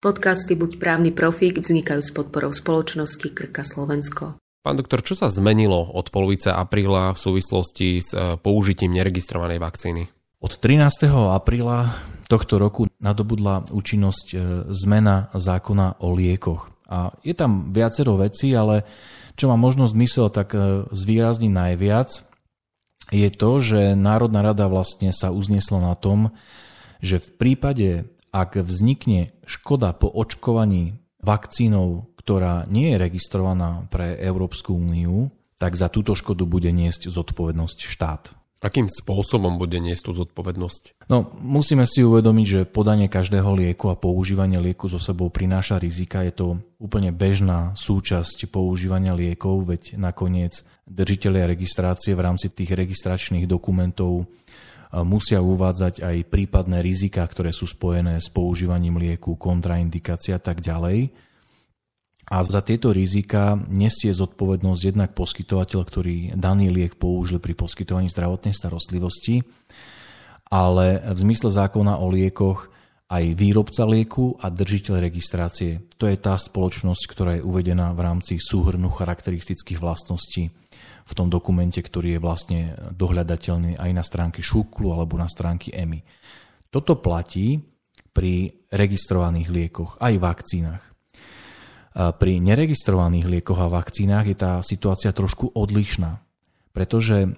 Podcasty Buď právny profík vznikajú s podporou spoločnosti Krka Slovensko. Pán doktor, čo sa zmenilo od polovice apríla v súvislosti s e, použitím neregistrovanej vakcíny? Od 13. apríla tohto roku nadobudla účinnosť e, zmena zákona o liekoch. A je tam viacero vecí, ale čo má možno zmysel tak e, zvýrazniť najviac, je to, že Národná rada vlastne sa uzniesla na tom, že v prípade ak vznikne škoda po očkovaní vakcínou, ktorá nie je registrovaná pre Európsku úniu, tak za túto škodu bude niesť zodpovednosť štát. Akým spôsobom bude niesť tú zodpovednosť? No, musíme si uvedomiť, že podanie každého lieku a používanie lieku so sebou prináša rizika. Je to úplne bežná súčasť používania liekov, veď nakoniec držiteľia registrácie v rámci tých registračných dokumentov musia uvádzať aj prípadné rizika, ktoré sú spojené s používaním lieku, kontraindikácia a tak ďalej. A za tieto rizika nesie zodpovednosť jednak poskytovateľ, ktorý daný liek použil pri poskytovaní zdravotnej starostlivosti, ale v zmysle zákona o liekoch aj výrobca lieku a držiteľ registrácie. To je tá spoločnosť, ktorá je uvedená v rámci súhrnu charakteristických vlastností v tom dokumente, ktorý je vlastne dohľadateľný aj na stránke Šuklu alebo na stránke EMI. Toto platí pri registrovaných liekoch, aj vakcínach. Pri neregistrovaných liekoch a vakcínach je tá situácia trošku odlišná, pretože e,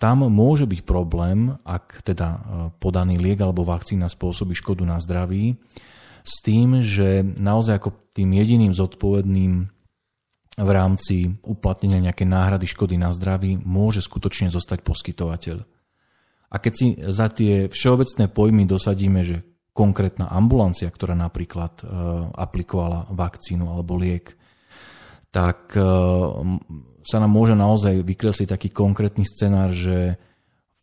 tam môže byť problém, ak teda e, podaný liek alebo vakcína spôsobí škodu na zdraví, s tým, že naozaj ako tým jediným zodpovedným v rámci uplatnenia nejakej náhrady škody na zdraví môže skutočne zostať poskytovateľ. A keď si za tie všeobecné pojmy dosadíme, že konkrétna ambulancia, ktorá napríklad e, aplikovala vakcínu alebo liek, tak e, sa nám môže naozaj vykresliť taký konkrétny scenár, že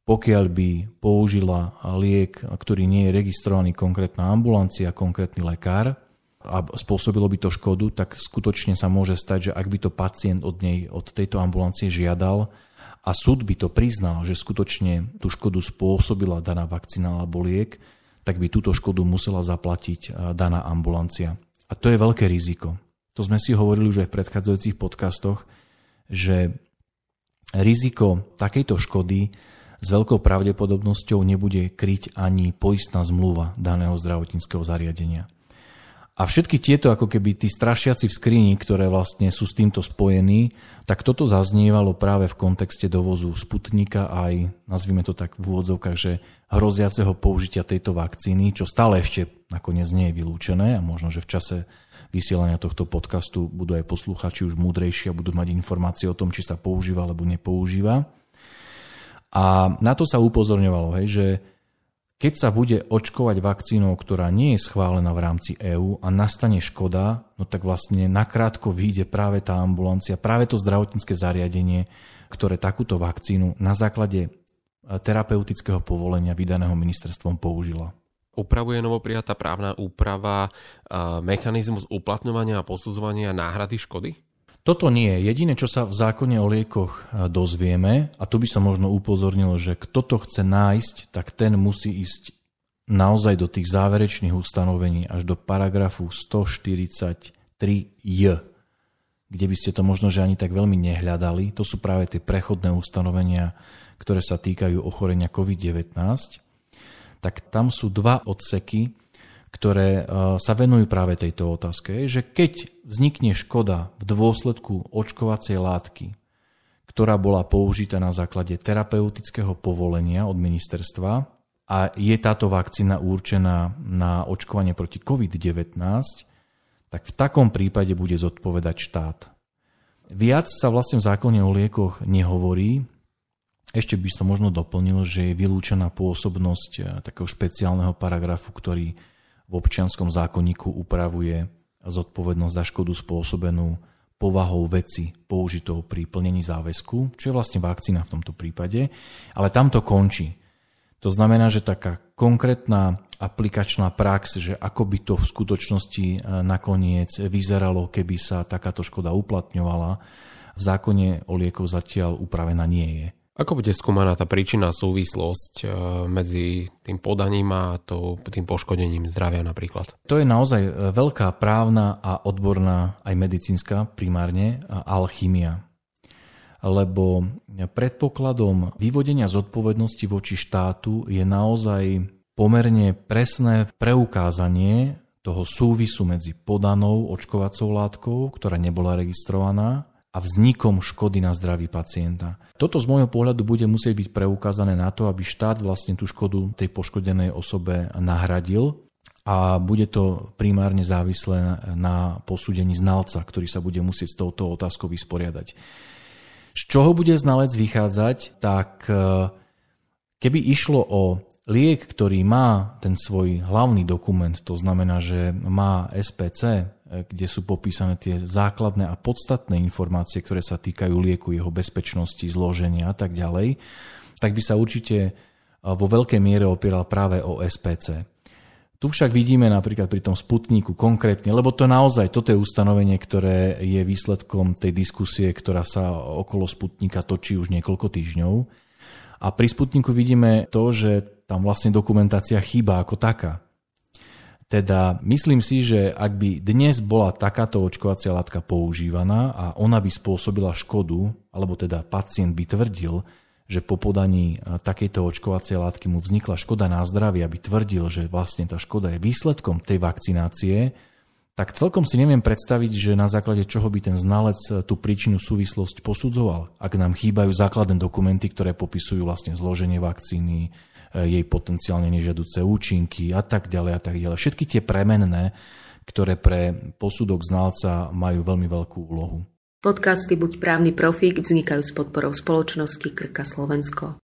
pokiaľ by použila liek, ktorý nie je registrovaný konkrétna ambulancia, konkrétny lekár, a spôsobilo by to škodu, tak skutočne sa môže stať, že ak by to pacient od nej, od tejto ambulancie žiadal a súd by to priznal, že skutočne tú škodu spôsobila daná vakcína alebo liek, tak by túto škodu musela zaplatiť daná ambulancia. A to je veľké riziko. To sme si hovorili už aj v predchádzajúcich podcastoch, že riziko takejto škody s veľkou pravdepodobnosťou nebude kryť ani poistná zmluva daného zdravotníckého zariadenia. A všetky tieto ako keby tí strašiaci v skrini, ktoré vlastne sú s týmto spojení, tak toto zaznievalo práve v kontexte dovozu Sputnika aj, nazvime to tak v úvodzovkách, že hroziaceho použitia tejto vakcíny, čo stále ešte nakoniec nie je vylúčené a možno, že v čase vysielania tohto podcastu budú aj posluchači už múdrejší a budú mať informácie o tom, či sa používa alebo nepoužíva. A na to sa upozorňovalo, hej, že keď sa bude očkovať vakcínou, ktorá nie je schválená v rámci EÚ a nastane škoda, no tak vlastne nakrátko vyjde práve tá ambulancia, práve to zdravotnícke zariadenie, ktoré takúto vakcínu na základe e, terapeutického povolenia vydaného ministerstvom použila. Upravuje novoprijatá právna úprava e, mechanizmus uplatňovania a posudzovania náhrady škody? Toto nie je. Jediné, čo sa v zákone o liekoch e, dozvieme, a tu by som možno upozornil, že kto to chce nájsť, tak ten musí ísť naozaj do tých záverečných ustanovení až do paragrafu 143j, kde by ste to možno, že ani tak veľmi nehľadali. To sú práve tie prechodné ustanovenia, ktoré sa týkajú ochorenia COVID-19. Tak tam sú dva odseky, ktoré e, sa venujú práve tejto otázke, že keď vznikne škoda v dôsledku očkovacej látky, ktorá bola použitá na základe terapeutického povolenia od ministerstva a je táto vakcína určená na očkovanie proti COVID-19, tak v takom prípade bude zodpovedať štát. Viac sa vlastne v zákone o liekoch nehovorí. Ešte by som možno doplnil, že je vylúčená pôsobnosť e, takého špeciálneho paragrafu, ktorý v občianskom zákonníku upravuje zodpovednosť za škodu spôsobenú povahou veci použitou pri plnení záväzku, čo je vlastne vakcína v tomto prípade, ale tam to končí. To znamená, že taká konkrétna aplikačná prax, že ako by to v skutočnosti e, nakoniec vyzeralo, keby sa takáto škoda uplatňovala, v zákone o liekoch zatiaľ upravená nie je. Ako bude skúmaná tá príčina súvislosť e, medzi tým podaním a tým poškodením zdravia napríklad? To je naozaj e, veľká právna a odborná aj medicínska primárne alchymia. Lebo predpokladom vyvodenia zodpovednosti voči štátu je naozaj pomerne presné preukázanie toho súvisu medzi podanou očkovacou látkou, ktorá nebola registrovaná, a vznikom škody na zdraví pacienta. Toto z môjho pohľadu bude musieť byť preukázané na to, aby štát vlastne tú škodu tej poškodenej osobe nahradil a bude to primárne závislé na posúdení znalca, ktorý sa bude musieť s touto otázkou vysporiadať. Z čoho bude znalec vychádzať, tak e, keby išlo o liek, ktorý má ten svoj hlavný dokument, to znamená, že má SPC, kde sú popísané tie základné a podstatné informácie, ktoré sa týkajú lieku, jeho bezpečnosti, zloženia a tak ďalej, tak by sa určite vo veľkej miere opieral práve o SPC. Tu však vidíme napríklad pri tom sputníku konkrétne, lebo to naozaj, toto je ustanovenie, ktoré je výsledkom tej diskusie, ktorá sa okolo sputníka točí už niekoľko týždňov. A pri sputníku vidíme to, že tam vlastne dokumentácia chýba ako taká. Teda myslím si, že ak by dnes bola takáto očkovacia látka používaná a ona by spôsobila škodu, alebo teda pacient by tvrdil, že po podaní takejto očkovacej látky mu vznikla škoda na zdravie, aby tvrdil, že vlastne tá škoda je výsledkom tej vakcinácie, tak celkom si neviem predstaviť, že na základe čoho by ten znalec tú príčinu súvislosť posudzoval, ak nám chýbajú základné dokumenty, ktoré popisujú vlastne zloženie vakcíny, E, jej potenciálne nežiaduce účinky a tak ďalej a tak ďalej. Všetky tie premenné, ktoré pre posudok znalca majú veľmi veľkú úlohu. Podcasty Buď právny profík vznikajú s podporou spoločnosti Krka Slovensko.